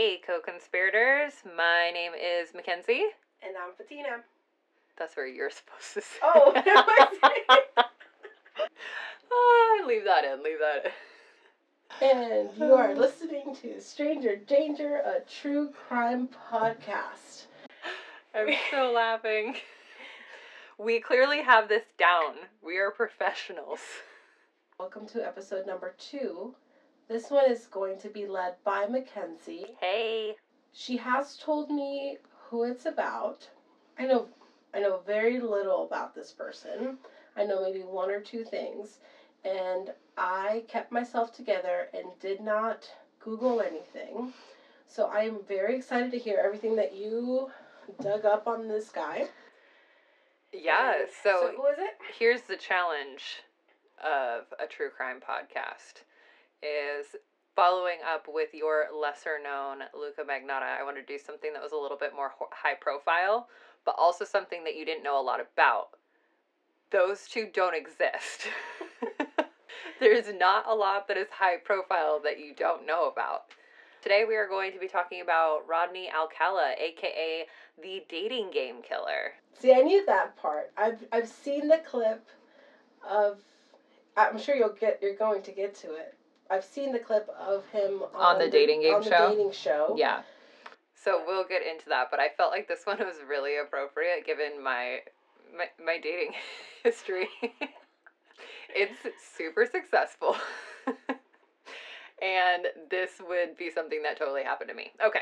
Hey, co conspirators. My name is Mackenzie. And I'm Patina. That's where you're supposed to say. Oh, oh, leave that in, leave that in. And you are listening to Stranger Danger, a true crime podcast. I'm so laughing. We clearly have this down. We are professionals. Welcome to episode number two. This one is going to be led by Mackenzie. Hey. She has told me who it's about. I know I know very little about this person. I know maybe one or two things. And I kept myself together and did not Google anything. So I am very excited to hear everything that you dug up on this guy. Yeah, so, who is it? here's the challenge of a true crime podcast is following up with your lesser known Luka Magnotta. I want to do something that was a little bit more high profile, but also something that you didn't know a lot about. Those two don't exist. There's not a lot that is high profile that you don't know about. Today we are going to be talking about Rodney Alcala, aka the dating game killer. See, I knew that part. I've I've seen the clip of. I'm sure you'll get. You're going to get to it. I've seen the clip of him on, On the dating game on show? The dating show. Yeah. So we'll get into that, but I felt like this one was really appropriate given my my, my dating history. it's super successful. and this would be something that totally happened to me. Okay.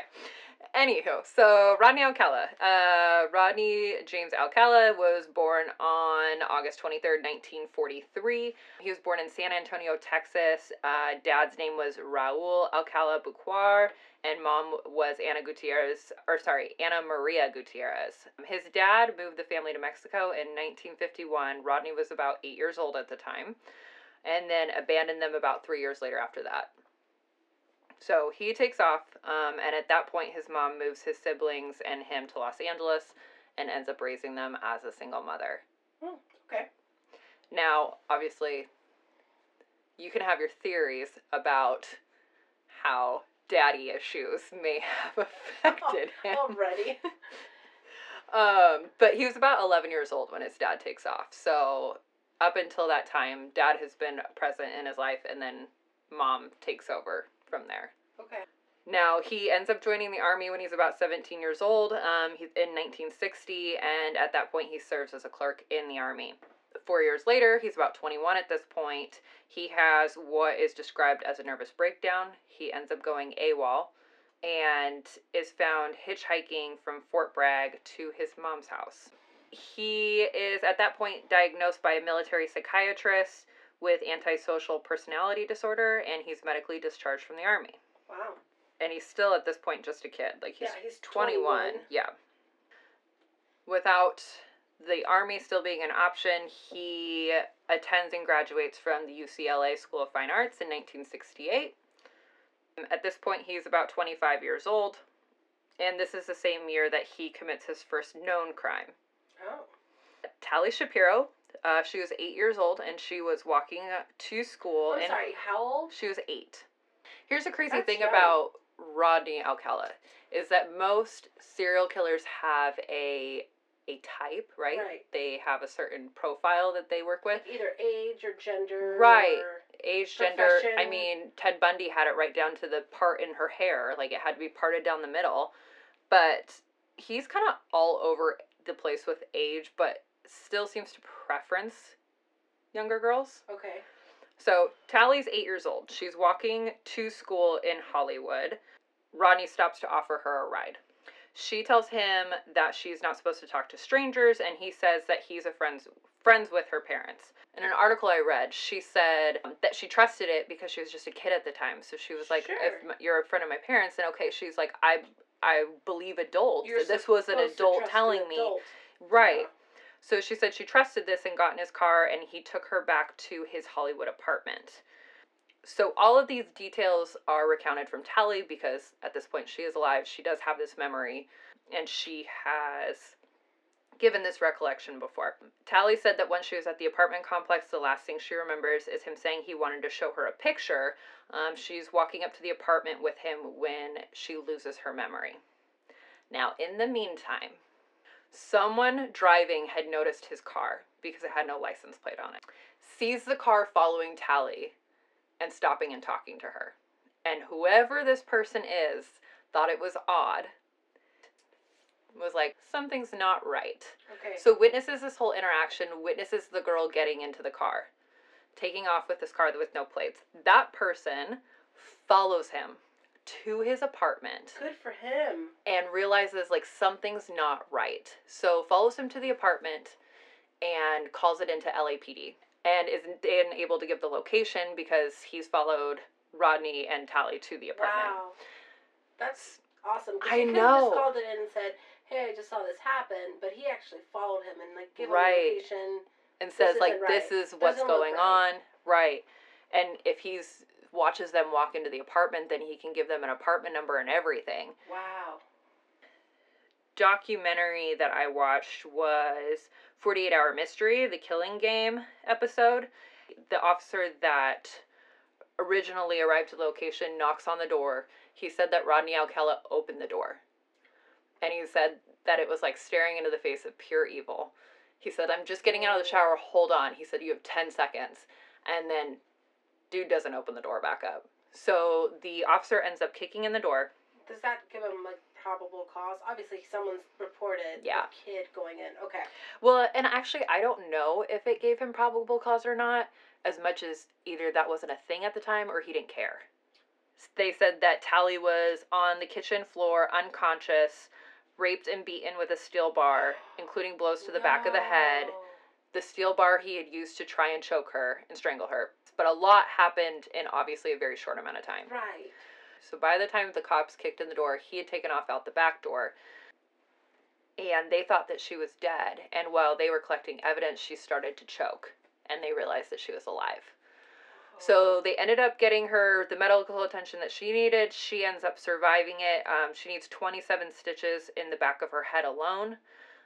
Anywho, so Rodney Alcala. Uh, Rodney James Alcala was born on August 23rd, 1943. He was born in San Antonio, Texas. Uh, dad's name was Raul Alcala Buquor and mom was Anna Gutierrez, or sorry, Anna Maria Gutierrez. His dad moved the family to Mexico in 1951. Rodney was about eight years old at the time, and then abandoned them about three years later after that. So he takes off, um, and at that point, his mom moves his siblings and him to Los Angeles and ends up raising them as a single mother. Hmm, okay. Now, obviously, you can have your theories about how daddy issues may have affected him. Already. Um, but he was about 11 years old when his dad takes off. So, up until that time, dad has been present in his life, and then mom takes over from there. Okay. Now, he ends up joining the army when he's about 17 years old. Um, he's in 1960, and at that point, he serves as a clerk in the army. Four years later, he's about 21 at this point. He has what is described as a nervous breakdown. He ends up going AWOL and is found hitchhiking from Fort Bragg to his mom's house. He is at that point diagnosed by a military psychiatrist with antisocial personality disorder, and he's medically discharged from the army Wow. and he's still at this point just a kid. Like he's, Yeah, he's 21. 21. Yeah. Without the army still being an option, he attends and graduates from the UCLA School of Fine Arts in 1968. At this point, he's about 25 years old, and this is the same year that he commits his first known crime. Oh. Tali Shapiro, uh, she was eight years old, and she was walking to school. I'm in sorry. How old? she was eight. Here's the crazy That's thing young. about Rodney Alcala is that most serial killers have a a type, right? Right. They have a certain profile that they work with. Like either age or gender. Right. or- Age, gender. I mean, Ted Bundy had it right down to the part in her hair, like it had to be parted down the middle. But he's kind of all over the place with age, but still seems to preference younger girls. Okay. So Tali's eight years old. She's walking to school in Hollywood. Rodney stops to offer her a ride. She tells him that she's not supposed to talk to strangers, and he says that he's a friends friends with her parents. In an article I read, she said um, that she trusted it because she was just a kid at the time. So she was like, Sure. "If you're a friend of my parents, then okay." She's like, "I I believe adults. You're this was an adult telling me." Right. Yeah. So she said she trusted this and got in his car and he took her back to his Hollywood apartment. So all of these details are recounted from Tali because at this point she is alive. She does have this memory and she has given this recollection before. Tali said that when she was at the apartment complex, the last thing she remembers is him saying he wanted to show her a picture. Um, she's walking up to the apartment with him when she loses her memory. Now, in the meantime, someone driving had noticed his car because it had no license plate on it, sees the car following Tali and stopping and talking to her. And whoever this person is thought it was odd was like, something's not right. Okay. So witnesses this whole interaction, witnesses the girl getting into the car, taking off with this car with no plates. That person follows him to his apartment Good for him. and realizes like something's not right. So follows him to the apartment and calls it into LAPD and is then able to give the location because he's followed Rodney and Tali to the apartment. Wow. That's awesome. I know. just called it in and said, "Hey, I just saw this happen," but he actually followed him and like gave him Right. a location. and says like isn't this is what's Doesn't going right. on right and if he's watches them walk into the apartment then he can give them an apartment number and everything. Wow. documentary that i watched was 48 hour mystery the killing game episode. The officer that originally arrived to the location knocks on the door. He said that rodney alcala opened the door. And he said that it was like staring into the face of pure evil. He said i'm just getting out of the shower. Hold on. He said you have 10 seconds. And then dude doesn't open the door back up so the officer ends up kicking in the door Does that give him like probable cause? Obviously, someone's reported Yeah. a kid going in. Okay. Well, and actually, I don't know if it gave him probable cause or not, as much as either that wasn't a thing at the time or he didn't care. They said that Tali was on the kitchen floor, unconscious, raped and beaten with a steel bar, including blows to the back of the head. The steel bar he had used to try and choke her and strangle her. But a lot happened in obviously a very short amount of time. Right. So by the time the cops kicked in the door, he had taken off out the back door. And they thought that she was dead. And while they were collecting evidence, she started to choke. And they realized that she was alive. So they ended up getting her the medical attention that she needed. She ends up surviving it. Um, she needs 27 stitches in the back of her head alone.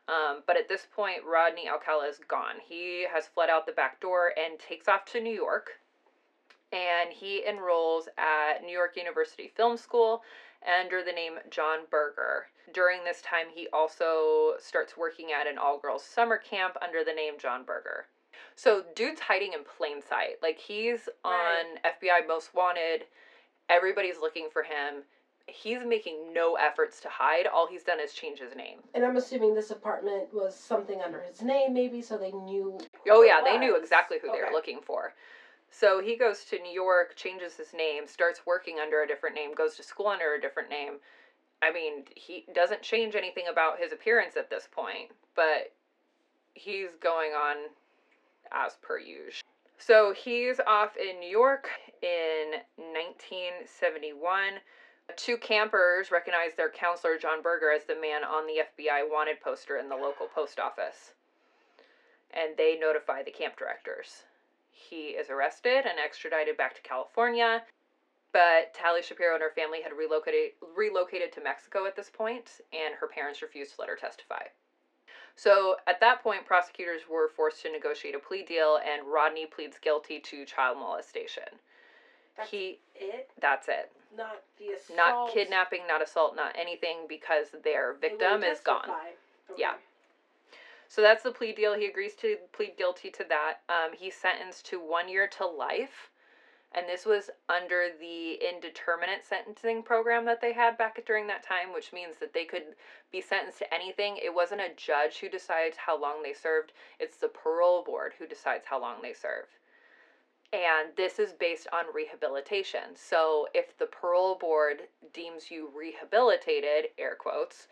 Um, but at this point, Rodney Alcala is gone. He has fled out the back door and takes off to New York. And he enrolls at New York University Film School under the name John Berger. During this time, he also starts working at an all girls summer camp under the name John Berger. So, dude's hiding in plain sight. Like, he's on FBI Most Wanted. Everybody's looking for him. He's making no efforts to hide. All he's done is change his name. And I'm assuming this apartment was something under his name, maybe, so they knew. Oh yeah, they knew exactly who they were looking for. So he goes to New York, changes his name, starts working under a different name, goes to school under a different name. I mean, he doesn't change anything about his appearance at this point, but he's going on as per usual. So he's off in New York in 1971. Two campers recognize their counselor, John Berger, as the man on the FBI wanted poster in the local post office and they notify the camp directors. He is arrested and extradited back to California, but Tali Shapiro and her family had relocated relocated to Mexico at this point, and her parents refused to let her testify. So at that point, prosecutors were forced to negotiate a plea deal, and Rodney pleads guilty to child molestation. That's he it, that's it. not the assault. Not kidnapping, not assault, not anything, because their victim is gone. Okay. Yeah. So that's the plea deal. He agrees to plead guilty to that. Um, he's sentenced to one year to life. And this was under the indeterminate sentencing program that they had back during that time, which means that they could be sentenced to anything. It wasn't a judge who decides how long they served, it's the parole board who decides how long they serve. And this is based on rehabilitation. So if the parole board deems you rehabilitated, air quotes,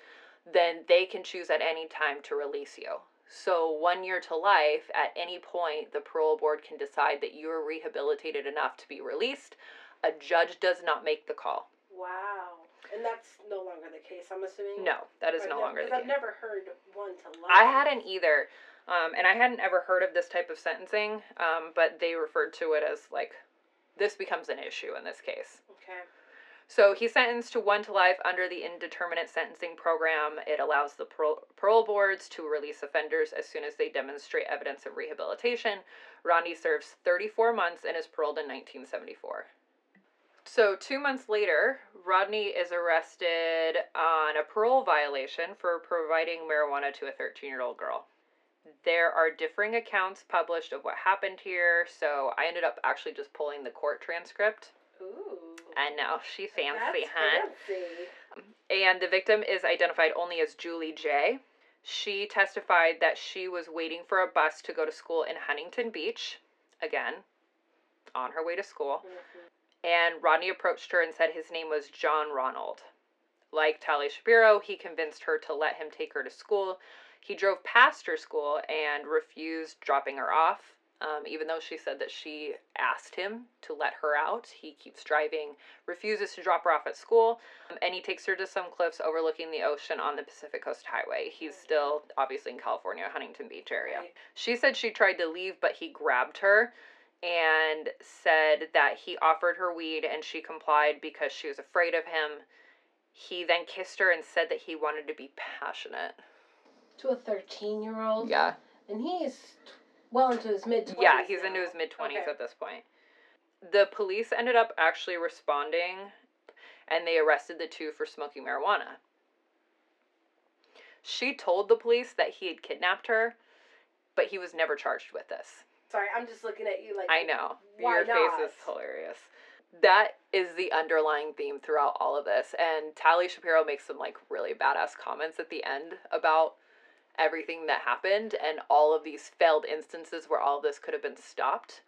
then they can choose at any time to release you. So, one year to life, at any point, the parole board can decide that you are rehabilitated enough to be released. A judge does not make the call. Wow. And that's no longer the case, I'm assuming? No, that is I've no nev- longer the 'cause case. I've never heard one to life. I hadn't either, um, and I hadn't ever heard of this type of sentencing, um, but they referred to it as like this becomes an issue in this case. Okay. So he's sentenced to one to life under the indeterminate sentencing program. It allows the parole, boards to release offenders as soon as they demonstrate evidence of rehabilitation. Rodney serves 34 months and is paroled in 1974. So, two months later, Rodney is arrested on a parole violation for providing marijuana to a 13 year old girl. There are differing accounts published of what happened here, so I ended up actually just pulling the court transcript. Ooh. I know, she fancy, That's huh? fancy. And the victim is identified only as Julie J. She testified that she was waiting for a bus to go to school in Huntington Beach, again, on her way to school. Mhm. And Rodney approached her and said his name was John Ronald. Like Tali Shapiro, he convinced her to let him take her to school. He drove past her school and refused dropping her off. Um, even though she said that she asked him to let her out, he keeps driving, refuses to drop her off at school, um, and he takes her to some cliffs overlooking the ocean on the Pacific Coast Highway. He's still obviously in California, Huntington Beach area. Right. She said she tried to leave, but he grabbed her and said that he offered her weed and she complied because she was afraid of him. He then kissed her and said that he wanted to be passionate. To a 13 year old. Yeah. And he's well into his mid 20s. Yeah, he's into his mid 20s Okay. at this point. The police ended up actually responding and they arrested the two for smoking marijuana. She told the police that he had kidnapped her, but he was never charged with this. Sorry, I'm just looking at you like. I know. Your not? face is hilarious. That is the underlying theme throughout all of this. And Tali Shapiro makes some like really badass comments at the end about everything that happened and all of these failed instances where all this could have been stopped.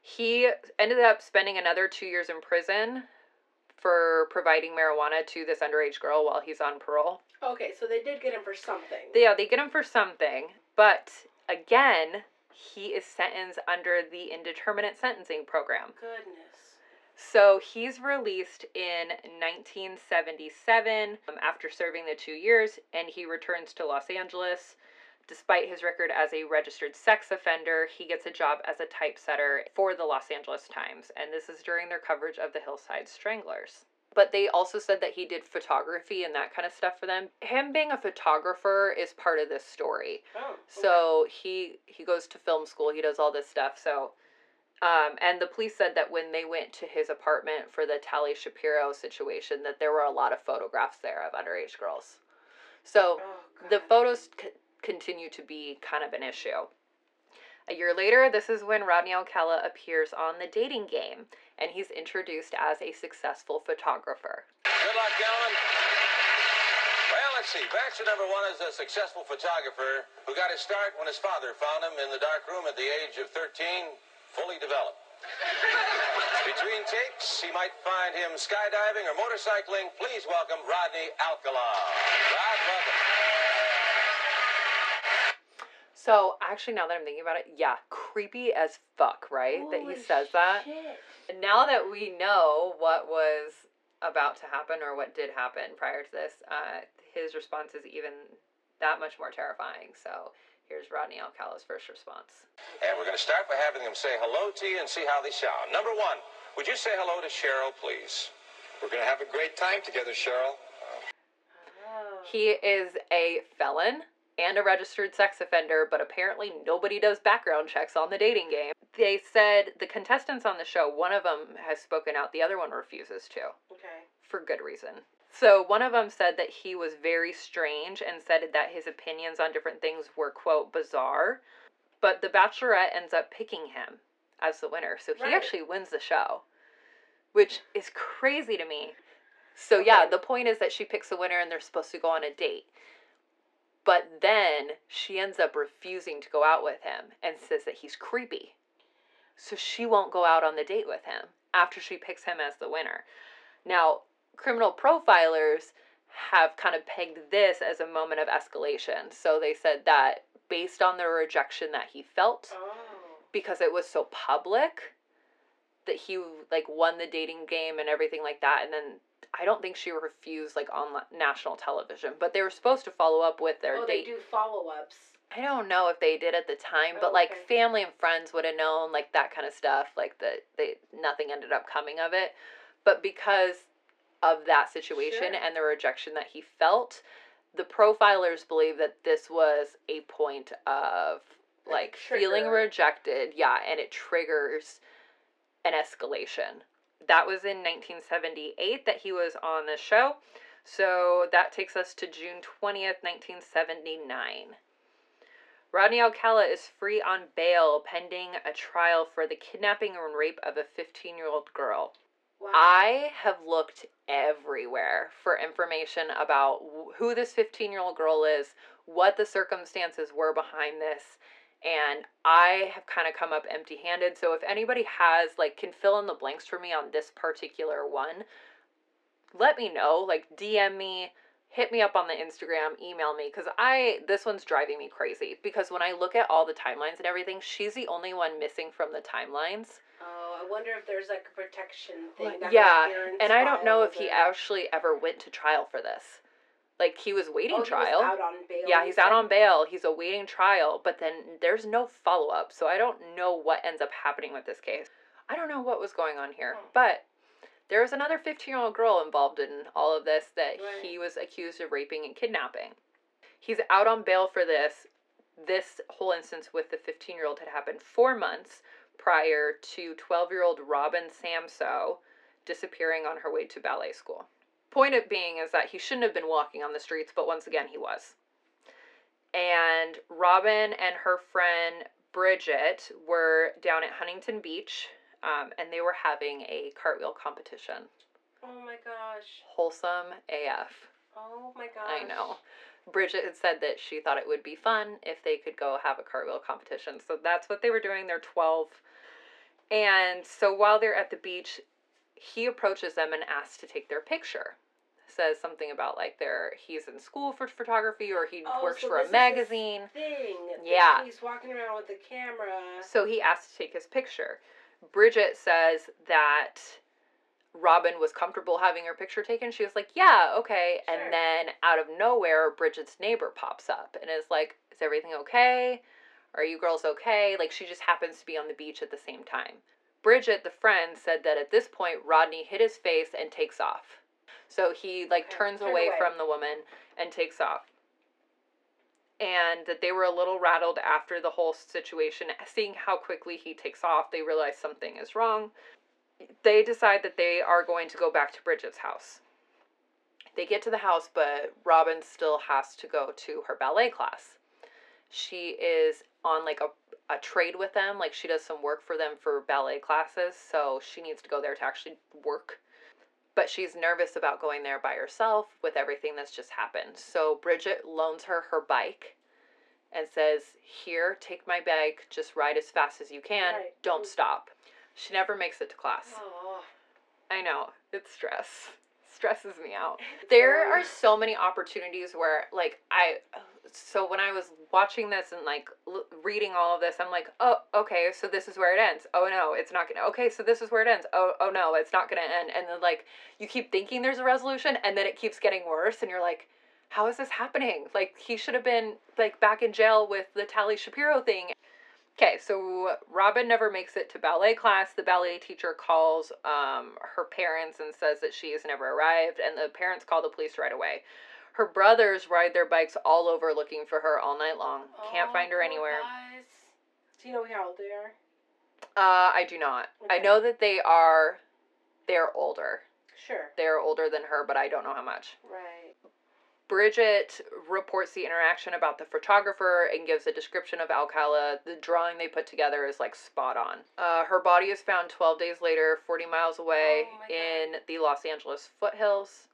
He ended up spending another two years in prison for providing marijuana to this underage girl while he's on parole. Okay, so they did get him for something. Yeah, they get him for something, but again, he is sentenced under the indeterminate sentencing program. Goodness. So he's released in 1977 um, after serving the two years, and he returns to Los Angeles. Despite his record as a registered sex offender, he gets a job as a typesetter for the Los Angeles Times, and this is during their coverage of the Hillside Stranglers. But they also said that he did photography and that kind of stuff for them. Him being a photographer is part of this story. Oh. okay. So he he goes to film school. He does all this stuff. So, um, and the police said that when they went to his apartment for the Tali Shapiro situation, that there were a lot of photographs there of underage girls. So Oh, the photos c- continue to be kind of an issue. A year later, this is when Rodney Alcala appears on the dating game, and he's introduced as a successful photographer. Good luck, gentlemen. Well, let's see. Bachelor number one is a successful photographer who got his start when his father found him in the dark room at the age of 13, fully developed. Between takes, he might find him skydiving or motorcycling. Please welcome Rodney Alcala. Rod, welcome. So, actually, now that I'm thinking about it, yeah, creepy as fuck, right? that he says that. shit. And now that we know what was about to happen or what did happen prior to this, uh, his response is even that much more terrifying. So here's Rodney Alcala's first response. And we're going to start by having them say hello to you and see how they sound. Number one, would you say hello to Cheryl, please? We're going to have a great time together, Cheryl. Oh. He is a felon and a registered sex offender, but apparently nobody does background checks on the dating game. They said the contestants on the show, one of them has spoken out, the other one refuses to. Okay. for good reason. So one of them said that he was very strange and said that his opinions on different things were quote bizarre. But the Bachelorette ends up picking him as the winner, so he Right. actually wins the show, which is crazy to me. So yeah, the point is that she picks a winner and they're supposed to go on a date. But then she ends up refusing to go out with him and says that he's creepy. So she won't go out on the date with him after she picks him as the winner. Now, criminal profilers have kind of pegged this as a moment of escalation. So they said that based on the rejection that he felt Oh. because it was so public that he like won the dating game and everything like that and then I don't think she refused like on national television, but they were supposed to follow up with their Oh, they date. do follow ups. I don't know if they did at the time, but like Okay. family and friends would have known like that kind of stuff, like that they nothing ended up coming of it. But because of that situation Sure. and the rejection that he felt, the profilers believe that this was a point of Like like feeling rejected, yeah, and it triggers an escalation. That was in 1978 that he was on the show. So that takes us to June 20th, 1979. Rodney Alcala is free on bail pending a trial for the kidnapping and rape of a 15 year old girl. Wow. I have looked everywhere for information about who this 15 year old girl is, what the circumstances were behind this, and I have kind of come up empty handed. So if anybody has, like, can fill in the blanks for me on this particular one, let me know. Like, DM me, hit me up on the Instagram, email me, because I, this one's driving me crazy. Because when I look at all the timelines and everything, she's the only one missing from the timelines. Oh, I wonder if there's like a protection thing. that yeah, and I don't know if he actually ever went to trial for this. Like he was waiting Oh, he was trial. out on bail. yeah, he's out on bail. He's awaiting trial, but then there's no follow up. So I don't know what ends up happening with this case. I don't know what was going on here, Hmm. but there was another 15 year old girl involved in all of this that Right. he was accused of raping and kidnapping. He's out on bail for this. This whole instance with the 15 year old had happened four months prior to 12 year old Robin Samsoe disappearing on her way to ballet school. Point of being is that he shouldn't have been walking on the streets, but once again he was. And Robin and her friend Bridget were down at Huntington Beach um, and they were having a cartwheel competition. Oh my gosh. Wholesome AF. Oh my gosh. I know. Bridget had said that she thought it would be fun if they could go have a cartwheel competition. So that's what they were doing. They're 12. And so while they're at the beach, he approaches them and asks to take their picture. Says something about like they're he's in school for photography or he Oh, works so for a magazine. Thing. Yeah. He's walking around with the camera. So he asks to take his picture. Bridget says that Robin was comfortable having her picture taken. She was like, Yeah, okay. Sure. And then out of nowhere, Bridget's neighbor pops up and is like, Is everything okay? Are you girls okay? Like, she just happens to be on the beach at the same time. Bridget, the friend, said that at this point, Rodney hit his face and takes off. So he, like, turns turn away away. from the woman and takes off and that they were a little rattled after the whole situation. Seeing how quickly he takes off, they realize something is wrong. They decide that they are going to go back to Bridget's house. They get to the house, but Robin still has to go to her ballet class. She is on like a, a trade with them, like she does some work for them for ballet classes, so she needs to go there to actually work but she's nervous about going there by herself with everything that's just happened. So Bridget loans her her bike and says, Here, take my bike, just ride as fast as you can, Right. don't stop. She never makes it to class. Oh. I know, it's stress. Stresses me out. There are so many opportunities where, like, I. So when I was watching this and like l- reading all of this, I'm like, oh, okay, so this is where it ends. Oh no, it's not gonna. Okay, so this is where it ends. Oh, oh no, it's not gonna end. And then like you keep thinking there's a resolution, and then it keeps getting worse, and you're like, how is this happening? Like he should have been like back in jail with the Tali Shapiro thing. Okay, so Robin never makes it to ballet class. The ballet teacher calls um, her parents and says that she has never arrived, and the parents call the police right away. Her brothers ride their bikes all over looking for her all night long. Can't Oh, find her anywhere. guys. Do you know how old they are? Uh, I do not. I know that they are, they're older. Sure. They're older than her, but I don't know how much. Right. Bridget reports the interaction about the photographer and gives a description of Alcala. The drawing they put together is like spot on. Uh, her body is found 12 days later, 40 miles away Oh in the Los Angeles foothills.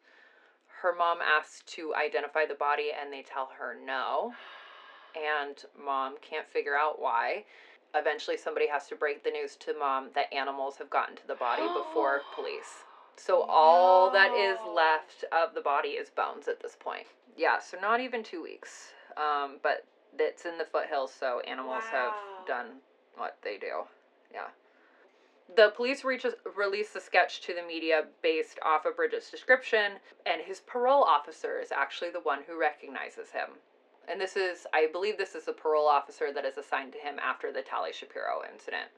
Her mom asks to identify the body and they tell her no. And mom can't figure out why. Eventually, somebody has to break the news to mom that animals have gotten to the body before police. So all that is left of the body is bones at this point. Yeah, so not even two weeks. Um, but it's in the foothills, so animals Wow. have done what they do. Yeah. The police reaches, release the sketch to the media based off of Bridget's description, and his parole officer is actually the one who recognizes him. And this is, I believe, this is the parole officer that is assigned to him after the Tali Shapiro incident.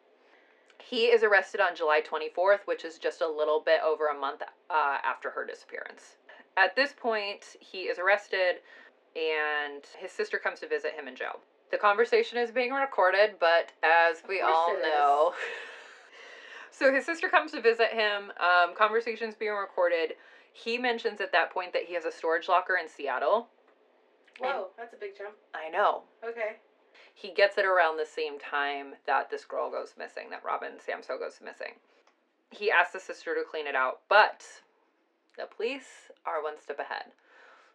He is arrested on July 24th, which is just a little bit over a month uh, after her disappearance. At this point, he is arrested and his sister comes to visit him in jail. The conversation is being recorded, but as we all know, so his sister comes to visit him. Um, conversation's being recorded. He mentions at that point that he has a storage locker in Seattle. Whoa, that's a big jump. I know. Okay. He gets it around the same time that this girl goes missing, that Robin Samsoe goes missing. He asks the sister to clean it out, but the police are one step ahead.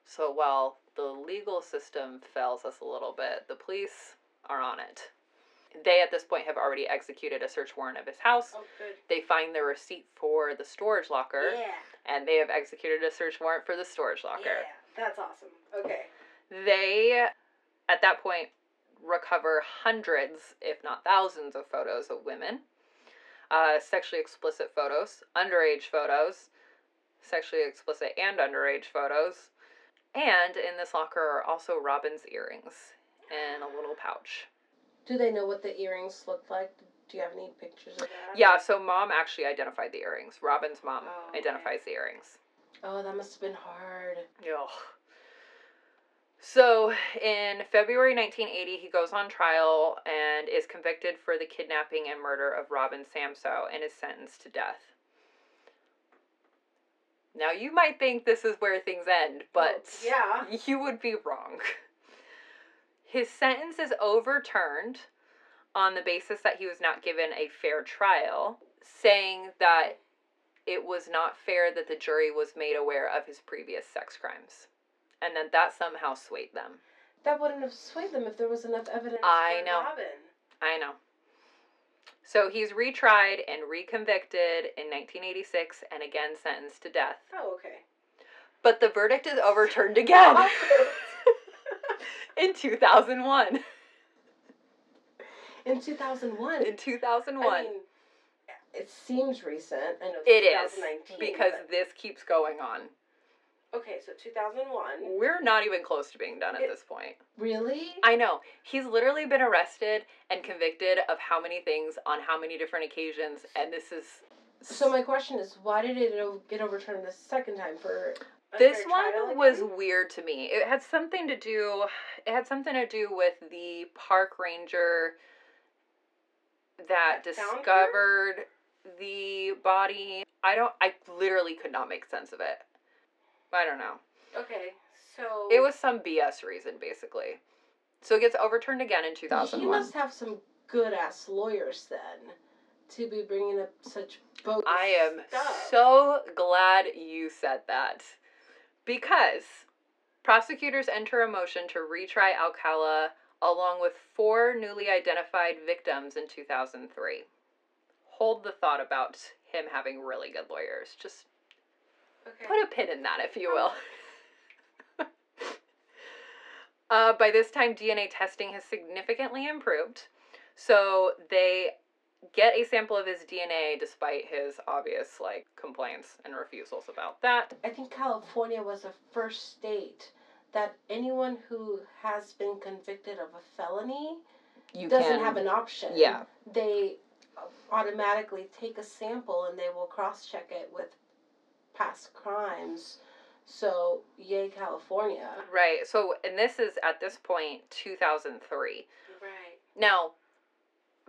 So while the legal system fails us a little bit, the police are on it. They, at this point, have already executed a search warrant of his house. Oh. They find the receipt for the storage locker, Yeah. and they have executed a search warrant for the storage locker. Yeah, that's awesome. Okay. They, at that point, recover hundreds, if not thousands, of photos of women, uh, sexually explicit photos, underage photos, sexually explicit and underage photos, and in this locker are also Robin's earrings in a little pouch. Do they know what the earrings looked like? Do you have any pictures of that? Yeah, so mom actually identified the earrings. Robin's mom Oh, okay. identifies the earrings. Oh, that must have been hard. Ugh. So, in February 1980, he goes on trial and is convicted for the kidnapping and murder of Robin Samsoe and is sentenced to death. Now, you might think this is where things end, but Well, yeah. you would be wrong. His sentence is overturned on the basis that he was not given a fair trial, saying that it was not fair that the jury was made aware of his previous sex crimes, and that that somehow swayed them. That wouldn't have swayed them if there was enough evidence I know. Robin. I know. So he's retried and reconvicted in 1986 and again sentenced to death. Oh, okay. But the verdict is overturned again in 2001. In 2001. In 2001. I mean, it seems recent. I know It is 2019, because but- this keeps going on. Okay, so 2001. We're not even close to being done at this point. Really? I know. He's literally been arrested and convicted of how many things on how many different occasions, and this is. So my question is, why did it o- get overturned the second time for? This one was weird to me. It had something to do. It had something to do with the park ranger that That found her? discovered the body. I don't. I literally could not make sense of it. I don't know. Okay, so It was some BS reason, basically. So it gets overturned again in He 2001. must have some good ass lawyers then, to be bringing up such bogus. I am stuff. so glad you said that. Because prosecutors enter a motion to retry Alcala along with four newly identified victims in 2003. Hold the thought about him having really good lawyers. Just Okay. put a pin in that, if you will. uh, by this time, DNA testing has significantly improved. So they get a sample of his DNA despite his obvious like complaints and refusals about that. I think California was the first state that anyone who has been convicted of a felony You doesn't have an option. Yeah. They automatically take a sample and they will cross check it with past crimes. So, yay, California. Right. So and this is at this point 2003. Right. Now,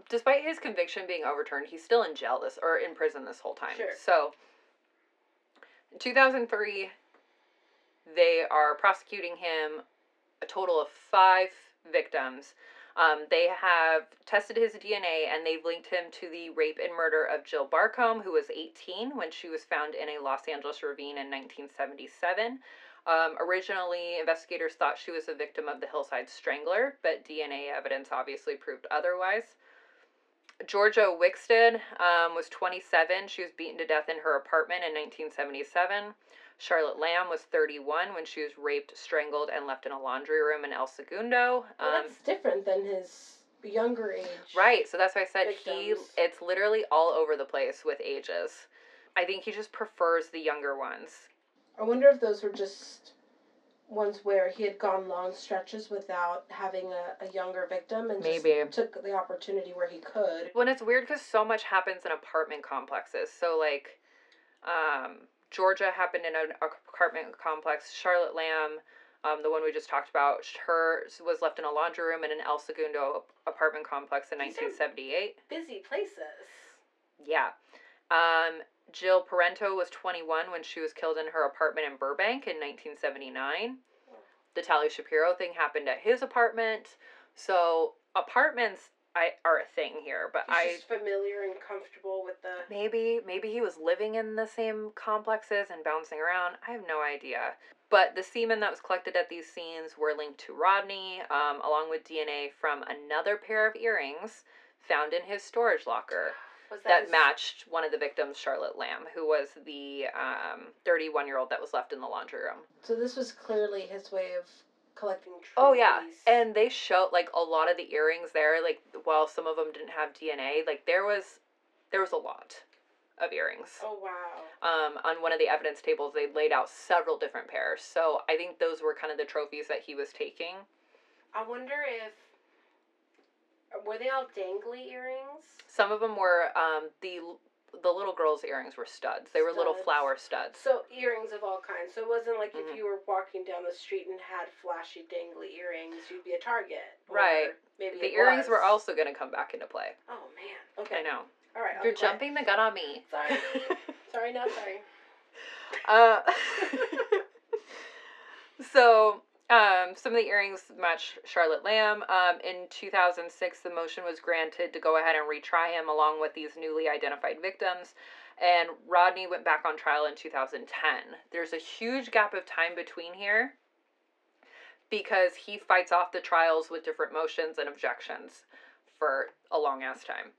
despite his conviction being overturned, he's still in jail this or in prison this whole time. Sure. So, 2003, they are prosecuting him a total of five victims. Um, they have tested his DNA and they've linked him to the rape and murder of Jill Barcomb, who was 18 when she was found in a Los Angeles ravine in 1977. Um, originally, investigators thought she was a victim of the Hillside Strangler, but DNA evidence obviously proved otherwise. Georgia Wixted um, was 27. She was beaten to death in her apartment in 1977. Charlotte Lamb was 31 when she was raped, strangled, and left in a laundry room in El Segundo. Well, Um, that's different than his younger age. Right, so that's why I said he it's literally all over the place with ages. I think he just prefers the younger ones. I wonder if those were just ones where he had gone long stretches without having a, a younger victim and Maybe. just took the opportunity where he could. When it's weird because so much happens in apartment complexes. So like, um, Georgia happened in an apartment complex. Charlotte Lamb, um, the one we just talked about, hers was left in a laundry room in an El Segundo apartment complex in These 1978. Busy places. Yeah. Um, Jill Parenteau was 21 when she was killed in her apartment in Burbank in 1979. The Tali Shapiro thing happened at his apartment. So apartments I are a thing here, but He's I just familiar and comfortable with the. maybe maybe he was living in the same complexes and bouncing around. I have no idea. But the semen that was collected at these scenes were linked to Rodney, um, along with DNA from another pair of earrings found in his storage locker Was that his- matched one of the victims, Charlotte Lamb, who was the um, 31 year old that was left in the laundry room. So this was clearly his way of collecting trophies. Oh, yeah. And they show, like, a lot of the earrings there, like, while some of them didn't have DNA, like, there was. There was a lot of earrings. Oh wow. Um, on one of the evidence tables, they laid out several different pairs. So I think those were kind of the trophies that he was taking. I wonder if were they all dangly earrings? Some of them were um, the the little girl's earrings were studs. They were little flower studs. So earrings of all kinds. So it wasn't like Mhm. if you were walking down the street and had flashy dangly earrings, you'd be a target. Right. Maybe The earrings were also going to come back into play. Oh man. Okay. I know. All right. You're jumping the gun on me. Sorry. Sorry, not sorry. uh, so, um, some of the earrings match Charlotte Lamb. Um, in 2006, the motion was granted to go ahead and retry him along with these newly identified victims. And Rodney went back on trial in 2010. There's a huge gap of time between here because he fights off the trials with different motions and objections for a long ass time.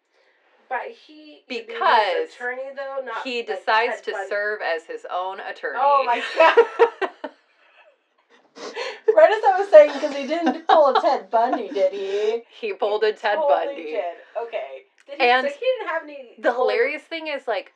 But he you mean his Because attorney though, not he decides to serve as his own attorney. Oh my god. Right as I was saying, because he didn't pull a Ted Bundy, did he? he pulled a Ted totally Bundy. Did. Okay. Did he, And so he didn't have any. The hilarious thing is like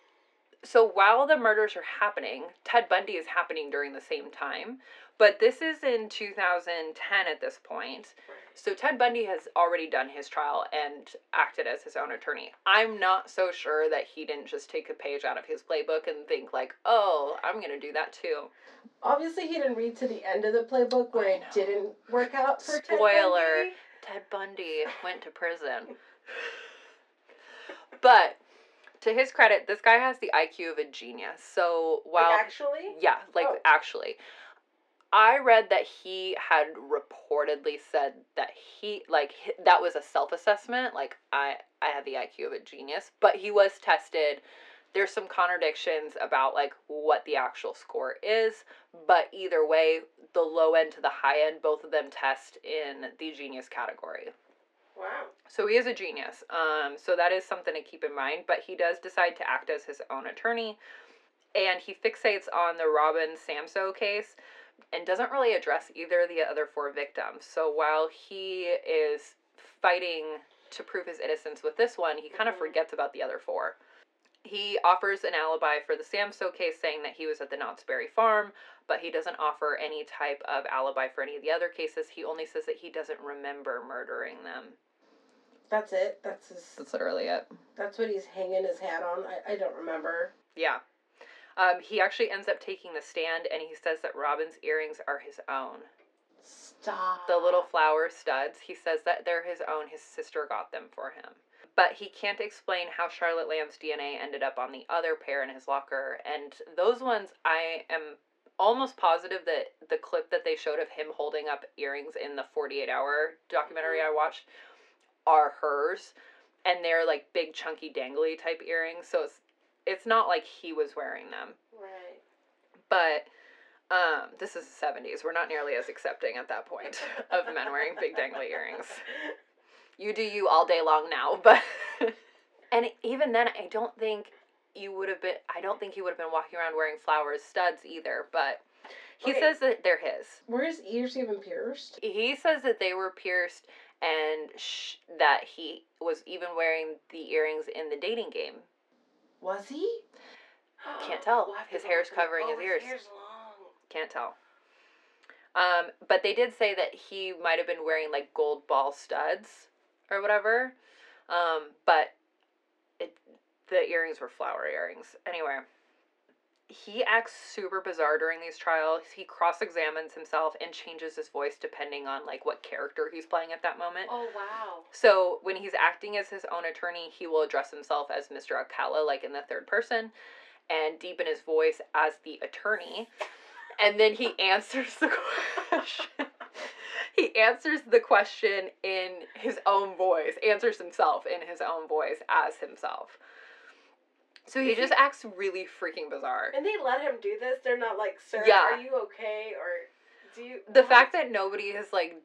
so while the murders are happening, Ted Bundy is happening during the same time. But this is in 2010 at this point. So Ted Bundy has already done his trial and acted as his own attorney. I'm not so sure that he didn't just take a page out of his playbook and think like, "Oh, I'm going to do that too." Obviously, he didn't read to the end of the playbook where it didn't work out for Ted Spoiler. Bundy. Ted Bundy went to prison. But to his credit, this guy has the IQ of a genius. So Like, while actually, yeah, like Oh. actually, I read that he had reportedly said that he like that was a self assessment. Like I I have the IQ of a genius, but he was tested. There's some contradictions about like what the actual score is, but either way, the low end to the high end, both of them test in the genius category. wow. So he is a genius. Um, so that is something to keep in mind. But he does decide to act as his own attorney, and he fixates on the Robin Samsoe case, and doesn't really address either of the other four victims. So while he is fighting to prove his innocence with this one, he kind of Mhm. forgets about the other four. He offers an alibi for the Samsoe case, saying that he was at the Knott's Berry farm, but he doesn't offer any type of alibi for any of the other cases. He only says that he doesn't remember murdering them. That's it. That's his. That's literally it. That's what he's hanging his hat on. I, I don't remember. Yeah. Um, he actually ends up taking the stand and he says that Robin's earrings are his own. Stop. The little flower studs, he says that they're his own. His sister got them for him. But he can't explain how Charlotte Lamb's DNA ended up on the other pair in his locker. And those ones, I am almost positive that the clip that they showed of him holding up earrings in the 48 hour documentary I watched are hers. And they're like big, chunky, dangly type earrings. So it's, it's not like he was wearing them. Right. But um, this is the 70s. We're not nearly as accepting at that point of men wearing big dangly earrings. You do you all day long now, but and even then I don't think you would have been I don't think he would have been walking around wearing flowers studs either, but he Okay. says that they're his. Were his ears even pierced? He says that they were pierced and sh- that he was even wearing the earrings in the dating game. Was he? Can't tell. We'll His look at- covering his oh, ears. hair's long. Can't tell. Um, but they did say that he might have been wearing like gold ball studs or whatever. Um, but it, the earrings were flower earrings. Anyway, he acts super bizarre during these trials. He cross examines himself and changes his voice depending on like what character he's playing at that moment. Oh wow. So when he's acting as his own attorney, he will address himself as Mr. Alcala, like in the third person, and deepen his voice as the attorney. And then he answers the question. he answers the question in his own voice, answers himself in his own voice as himself. So he just acts really freaking bizarre. And they let him do this. They're not like, sir, Yeah. are you okay? Or do you? the fact that nobody has like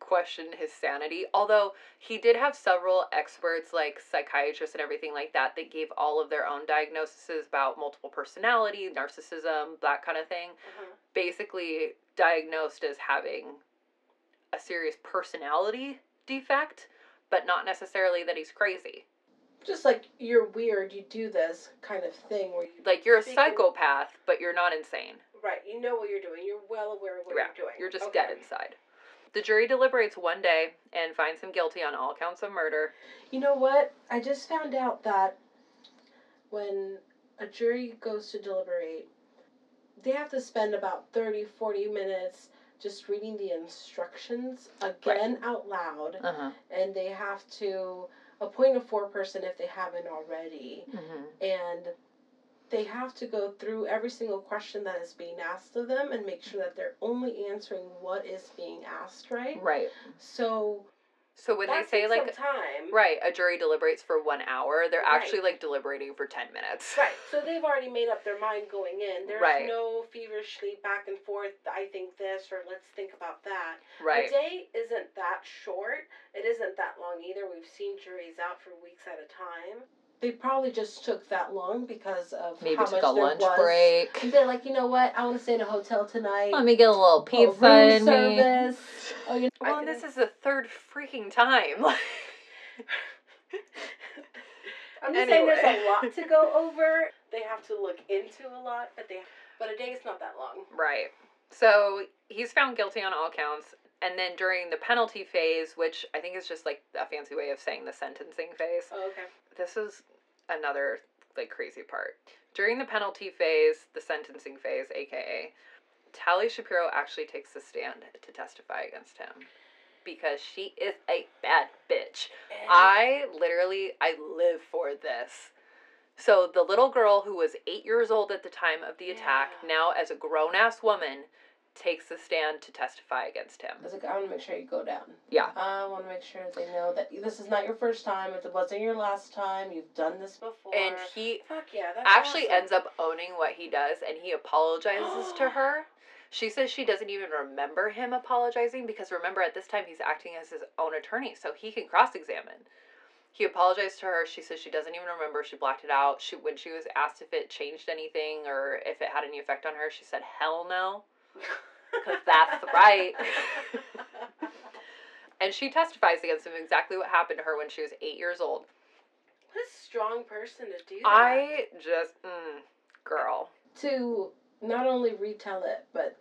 questioned his sanity although he did have several experts like psychiatrists and everything like that that gave all of their own diagnoses about multiple personality narcissism that kind of thing Uh-huh. basically diagnosed as having a serious personality defect but not necessarily that he's crazy Just like you're weird, you do this kind of thing where you like you're a psychopath but you're not insane right. You know what you're doing. You're well aware of what Yeah, you're doing. You're just Okay. dead inside. The jury deliberates one day and finds him guilty on all counts of murder. You know what? I just found out that when a jury goes to deliberate, they have to spend about 30, 40 minutes just reading the instructions again out loud, Uh-huh. and they have to appoint a foreperson if they haven't already, Mm-hmm. and they have to go through every single question that is being asked of them and make sure that they're only answering what is being asked right. Right. So So when that they say like time. right, a jury deliberates for one hour, they're Right. actually like deliberating for ten minutes. Right. So they've already made up their mind going in. There's Right. no feverishly back and forth. I think this or let's think about that. Right. A day isn't that short. It isn't that long either. We've seen juries out for weeks at a time. They probably just took that long because of Maybe how took much a there lunch was. break. And they're like, you know what? I want to stay in a hotel tonight. Let me get a little Oh, pizza room in me. service. Oh, you know, Well, I and this is the third freaking time. I'm just saying there's a lot to go over. They have to look into a lot, but they but a day is not that long. Right. So he's found guilty on all counts. And then during the penalty phase, which I think is just like a fancy way of saying the sentencing phase, Oh, okay. This is another like crazy part. During the penalty phase, the sentencing phase, aka, Tali Shapiro actually takes the stand to testify against him because she is a bad bitch. I literally I live for this. So the little girl who was 8 years old at the time of the attack, Yeah. now as a grown-ass woman, takes the stand to testify against him. I was like, I want to make sure you go down. Yeah. I want to make sure they know that this is not your first time. It wasn't your last time. You've done this before. And he fuck yeah, actually awesome. ends up owning what he does and he apologizes to her. She says she doesn't even remember him apologizing because remember at this time he's acting as his own attorney so he can cross-examine. He apologized to her. She says she doesn't even remember. She blacked it out. She when she was asked if it changed anything or if it had any effect on her, she said hell no. 'Cause that's right. And she testifies against him exactly what happened to her when she was 8 years old. what a strong person to do that. I just mm, girl. to not only retell it, but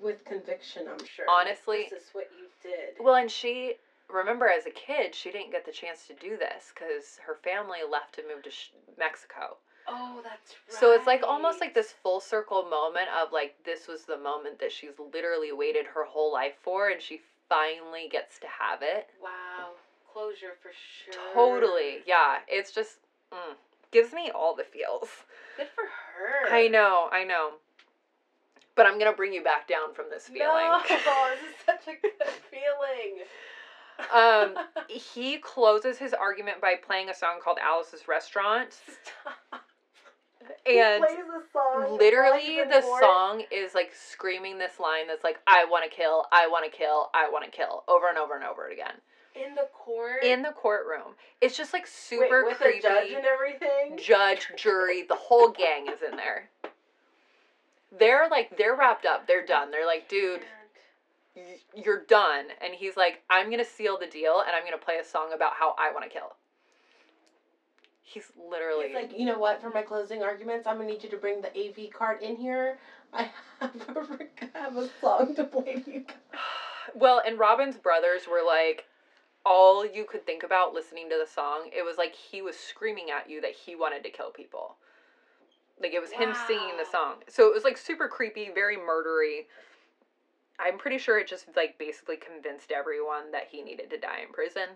with conviction. I'm sure. Honestly- this is what you did. Well, and she remember as a kid, she didn't get the chance to do this because her family left to move to Mexico. Oh, that's right. So it's like almost like this full circle moment of like this was the moment that she's literally waited her whole life for, and she finally gets to have it. Wow, closure for sure. Totally, yeah. It's just mm, gives me all the feels. Good for her. I know, I know. But I'm gonna bring you back down from this feeling. No, this is such a good feeling. Um, he closes his argument by playing a song called Alice's Restaurant. Stop. And he plays a song. literally the song is like screaming this line that's like i want to kill i want to kill i want to kill over and over and over again. In the court? In the courtroom. It's just like Wait, super with creepy. judge and everything. judge jury the whole gang is in there. They're like they're wrapped up. They're done. They're like dude you're done. And he's like i'm gonna seal the deal and i'm gonna play a song about how i want to kill He's literally It's like, you know what? For my closing arguments, I'm gonna need you to bring the AV card in here. I have a, I have a song to play to you. guys. Well, and Robin's brothers were like all you could think about listening to the song. It was like he was screaming at you that he wanted to kill people. Like it was him singing the song. So it was like super creepy, very murdery. I'm pretty sure it just like basically convinced everyone that he needed to die in prison.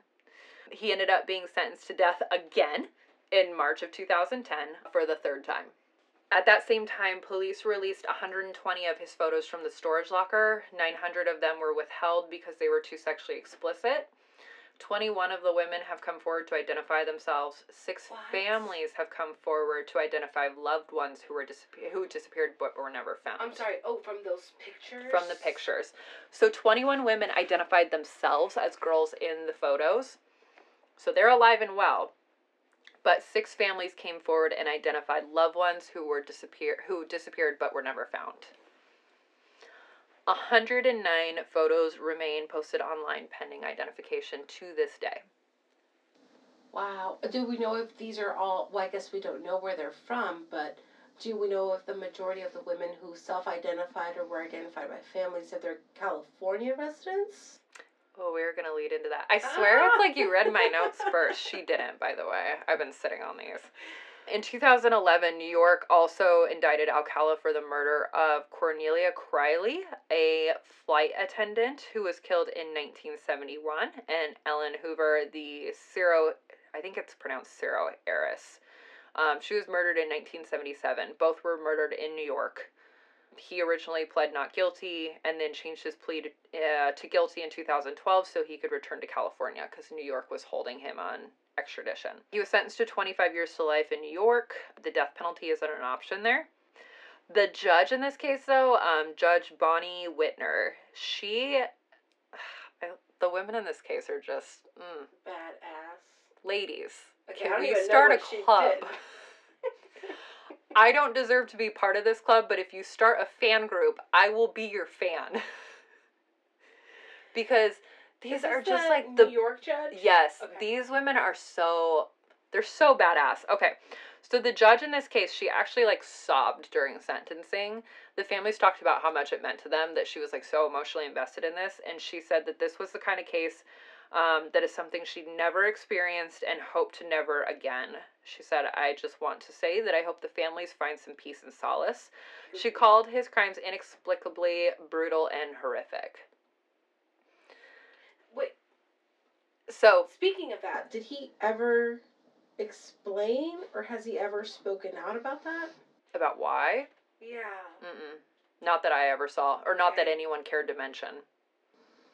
He ended up being sentenced to death again in March of 2010 for the third time. At that same time, police released 120 of his photos from the storage locker. 900 of them were withheld because they were too sexually explicit. 21 of the women have come forward to identify themselves. Six What? families have come forward to identify loved ones who were disappear- who disappeared but were never found I'm sorry. Oh, from those pictures. from the pictures. So 21 women identified themselves as girls in the photos. So they're alive and well. But six families came forward and identified loved ones who were disappear who disappeared but were never found. 109 photos remain posted online pending identification to this day. Wow. Do we know if these are all? Well, I guess we don't know where they're from, but do we know if the majority of the women who self-identified or were identified by families if they're California residents? Oh, we were gonna lead into that. I swear it's Ah. like you read my notes first. She didn't, by the way. I've been sitting on these. In 2011, New York also indicted Alcala for the murder of Cornelia Crilley, a flight attendant who was killed in 1971, and Ellen Hoover, the Syro, I think it's pronounced Syro heiress. Um, she was murdered in 1977. Both were murdered in New York. He originally pled not guilty and then changed his plea to, uh, to guilty in 2012 so he could return to California because New York was holding him on extradition. He was sentenced to 25 years to life in New York. The death penalty isn't an option there. The judge in this case, though, um, Judge Bonnie Wittner, she, I, the women in this case are just mm, Badass. ladies. Okay, Can I don't we start a club? I don't deserve to be part of this club, but if you start a fan group, I will be your fan. because these are just the like the New York judge. Yes, Okay. these women are so they're so badass. Okay. So the judge in this case, she actually like sobbed during sentencing. The families talked about how much it meant to them that she was like so emotionally invested in this and she said that this was the kind of case um, that is something she'd never experienced and hoped to never again. She said, I just want to say that I hope the families find some peace and solace. She called his crimes inexplicably brutal and horrific. Wait. So, Speaking of that, did he ever explain, or has he ever spoken out about that? about why? Yeah. Mm-mm. Not that I ever saw, or not that anyone cared to mention.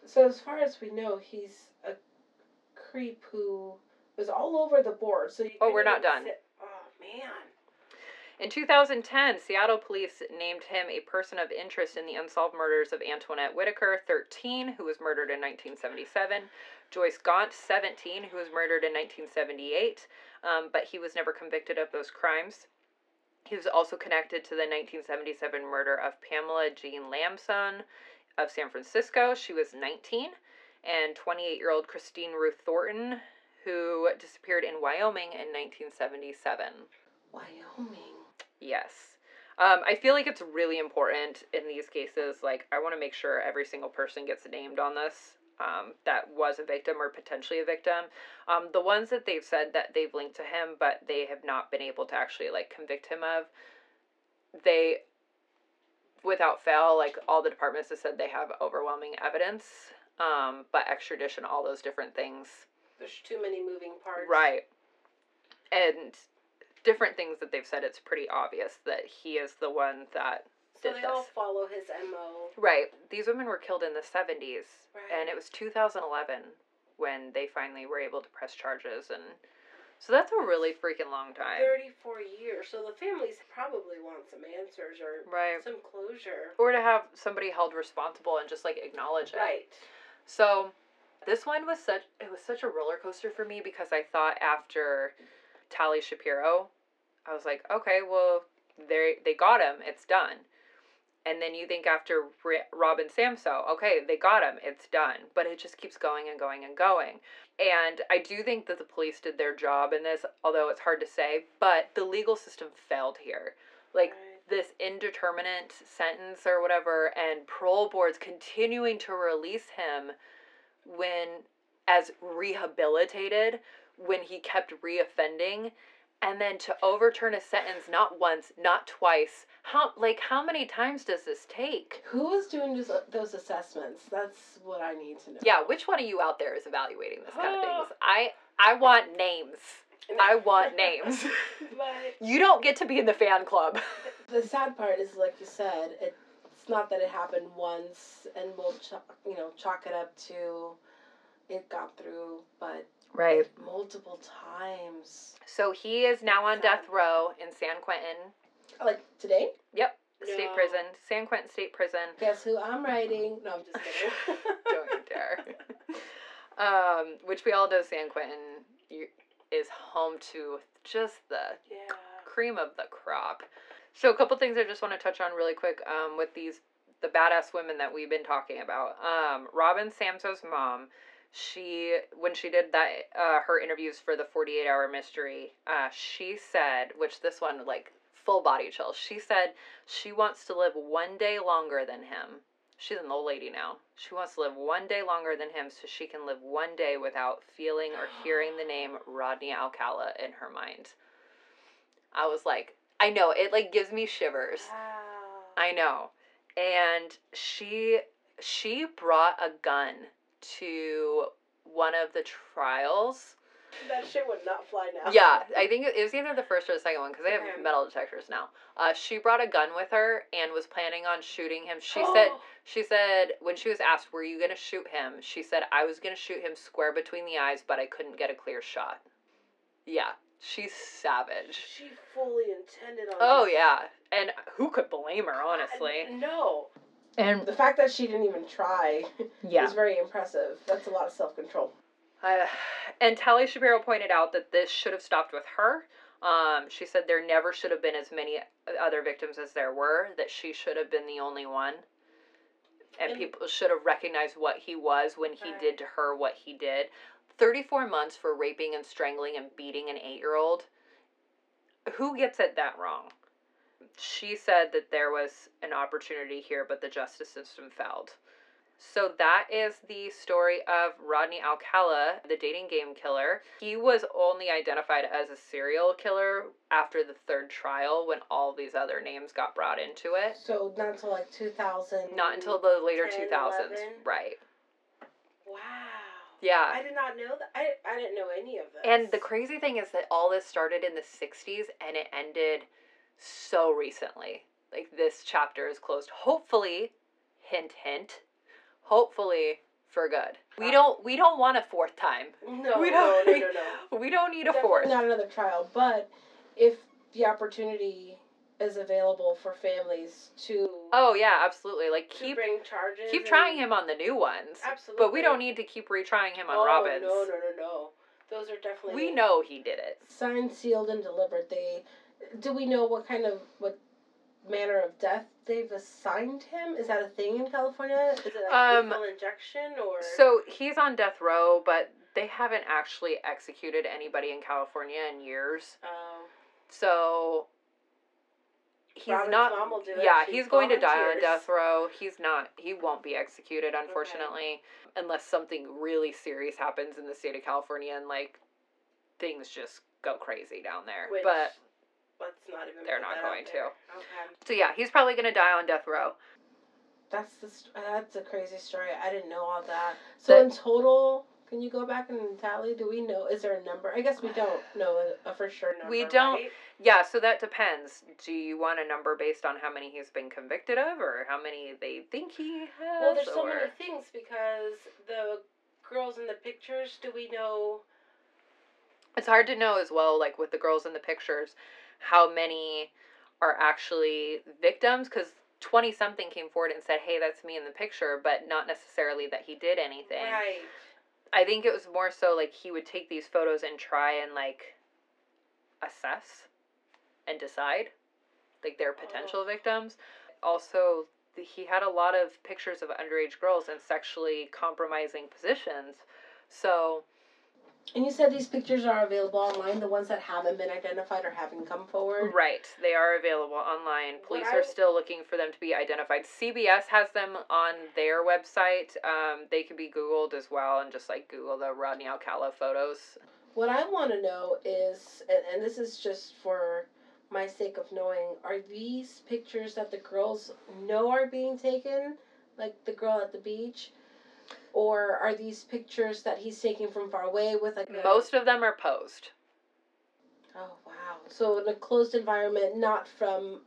So as far as we know, he's creep who was all over the board. So you Oh, we're couldn't done. sit- Oh man. In 2010, Seattle police named him a person of interest in the unsolved murders of Antoinette Whitaker, 13, who was murdered in 1977, Joyce Gaunt, 17, who was murdered in 1978, um, but he was never convicted of those crimes. He was also connected to the 1977 murder of Pamela Jean Lambson of San Francisco. She was 19, and 28 year old Christine Ruth Thornton, who disappeared in Wyoming in 1977. Wyoming. Yes. Um, I feel like it's really important in these cases. Like, I want to make sure every single person gets named on this um, that was a victim or potentially a victim. Um, the ones that they've said that they've linked to him, but they have not been able to actually like convict him of, they, without fail, like all the departments have said they have overwhelming evidence. Um, but extradition, all those different things, There's too many moving parts. Right. And different things that they've said, it's pretty obvious that he is the one that So did they this. all follow his mo. Right. These women were killed in the 70s. Right. And it was 2011 when they finally were able to press charges. And so that's a really freaking long time. Thirty-four years. So the families probably want some answers or Right. some closure. Or to have somebody held responsible and just like acknowledge it. Right. So this one was such it was such a roller coaster for me because I thought after Tali Shapiro, I was like, okay, well they they got him, it's done. And then you think after Robin Samsoe, okay, they got him, it's done. But it just keeps going and going and going. And I do think that the police did their job in this, although it's hard to say, but the legal system failed here. Like. This indeterminate sentence or whatever, and parole boards continuing to release him when, as rehabilitated, when he kept reoffending, and then to overturn a sentence not once, not twice. How like how many times does this take? Who is doing those, uh, those assessments? That's what I need to know. Yeah, which one of you out there is evaluating this kind of things? I I want names. I want names. but You don't get to be in the fan club. the sad part is, like you said, it's not that it happened once and we'll chalk, you know chalk it up to it got through, but Right. multiple times. So he is now on death row in San Quentin. Like today. Yep. State No. prison. San Quentin State Prison. Guess who I'm writing? No, I'm just kidding. Don't you dare. um, which we all know San Quentin is home to just the yeah. cream of the crop. So a couple things I just want to touch on really quick um, with these the badass women that we've been talking about. Um, Robin Samsoe's mom, she when she did that uh, her interviews for the 48 hour mystery, uh, she said, which this one like full body chills. She said she wants to live one day longer than him. She's an old lady now. She wants to live one day longer than him so she can live one day without feeling or hearing the name Rodney Alcala in her mind. I was like, I know, it like gives me shivers. Wow. I know. And she she brought a gun to one of the trials. that shit would not fly now. Yeah, I think it was either the first or the second one because they have Okay. metal detectors now. Uh, she brought a gun with her and was planning on shooting him. She said she said when she was asked, "Were you gonna shoot him?" She said, "I was gonna shoot him square between the eyes, but I couldn't get a clear shot." Yeah, she's savage. She fully intended on. Oh this. yeah, and who could blame her, honestly? I- no. And The fact that she didn't even try yeah, is very impressive. That's a lot of self control. uh, and Tali Shapiro pointed out that this should have stopped with her. Um, she said there never should have been as many other victims as there were. That she should have been the only one, and, And- people should have recognized what he was when he Right. did to her what he did. Thirty-four months for raping and strangling and beating an eight-year-old. Who gets it that wrong? She said that there was an opportunity here, but the justice system failed. So that is the story of Rodney Alcala, the dating game killer. He was only identified as a serial killer after the third trial when all these other names got brought into it. So not until like 2000. Not until the later 10, 2000s. 11. Right. Wow. Yeah. I did not know that. I, I didn't know any of this. And the crazy thing is that all this started in the 60s and it ended so recently. Like this chapter is closed. Hopefully, hint hint, hopefully for good. We uh. don't we don't want a fourth time. No, we no, don't- no, no, no. We don't need a fourth. not another trial, but if the opportunity is available for families to Oh yeah, absolutely. Like keep bring charges, keep trying him on the new ones. Absolutely. But we don't need to keep retrying him on oh, Robbins. No, no, no, no. Those are definitely We know he did it. signed, sealed, and delivered. They do we know what kind of what manner of death they've assigned him? Is that a thing in California? Is it like Um, lethal injection or So he's on death row, but they haven't actually executed anybody in California in years. Um, So he's Robin's not. mom will do yeah, She he's going to die on death row. He's not. He won't be executed, unfortunately, unless something really serious happens in the state of California and like things just go crazy down there. Which- but let's not even. They're not going to. Okay. so yeah, he's probably gonna die on death row. That's the st- that's a crazy story. I didn't know all that. So That- in total, can you go back and tally? Do we know? Is there a number? I guess we don't know a, a for sure number. We don't- right? Yeah, so that depends. Do you want a number based on how many he's been convicted of, or how many they think he has? Well, there's so many things because the girls in the pictures. Do we know? It's hard to know as well, like with the girls in the pictures, how many are actually victims because 20 something came forward and said, hey, that's me in the picture, but not necessarily that he did anything. Right. I think it was more so like he would take these photos and try and like assess and decide like their potential victims. Also, he had a lot of pictures of underage girls in sexually compromising positions. So And you said these pictures are available online, the ones that haven't been identified or haven't come forward. Right, they are available online. Police I- are still looking for them to be identified. CBS has them on their website. Um, they can be Googled as well, and just like Google the Rodney Alcala photos. What I want to know is, and, and this is just for my sake of knowing, are these pictures that the girls know are being taken, like the girl at the beach, or are these pictures that he's taking from far away with like a- Most of them are posed. Oh wow! So in a closed environment, not from,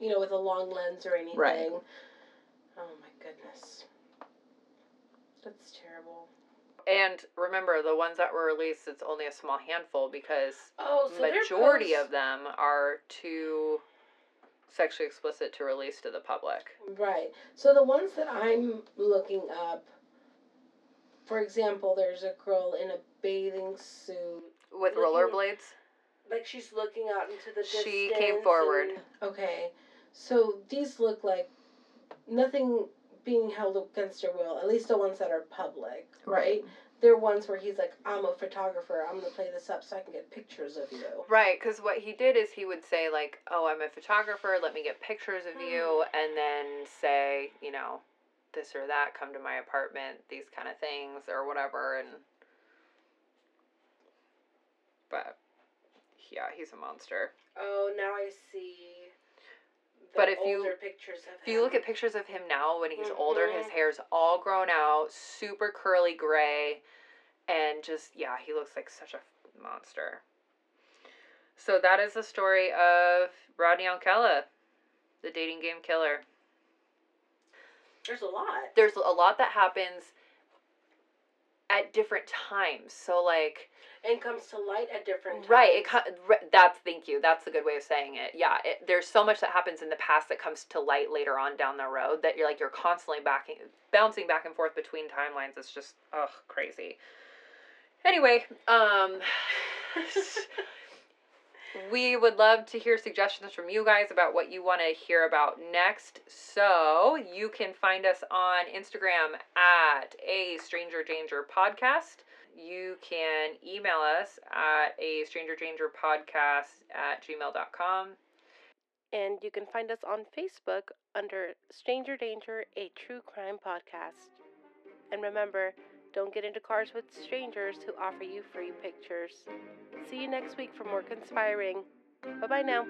you know, with a long lens or anything. Right. Oh my goodness. That's terrible. And remember, the ones that were released, it's only a small handful because Oh, so majority posts- of them are too sexually explicit to release to the public. Right. So the ones that I'm looking up, for example, there's a girl in a bathing suit. With rollerblades, Like she's looking out into the distance. She came forward. and- okay. So these look like nothing being held against her will, at least the ones that are public, right? They're ones where he's like, I'm a photographer, I'm gonna play this up so I can get pictures of you. Right, because what he did is he would say like, "Oh, I'm a photographer. Let me get pictures of you," hmm. and then say, you know, this or that. Come to my apartment. These kind of things or whatever. And but yeah, he's a monster. Oh, now I see. But if you- pictures of If you look at pictures of him now when he's older, his Mhm. hair's all grown out, super curly gray, and just yeah, he looks like such a monster. So that is the story of Rodney Alcala, the dating game killer. there's a lot. There's a lot that happens at different times. So like And comes to light at different times. right, it co- that's thank you. That's a good way of saying it. Yeah, it, there's so much that happens in the past that comes to light later on down the road that you're like you're constantly backing bouncing back and forth between timelines. It's just ugh crazy. Anyway, um we would love to hear suggestions from you guys about what you want to hear about next. So you can find us on Instagram at a stranger danger podcast. You can email us at a stranger danger podcast at gmail.com. And you can find us on Facebook under Stranger Danger, a true crime podcast. And remember, don't get into cars with strangers who offer you free pictures. See you next week for more conspiring. Bye bye now.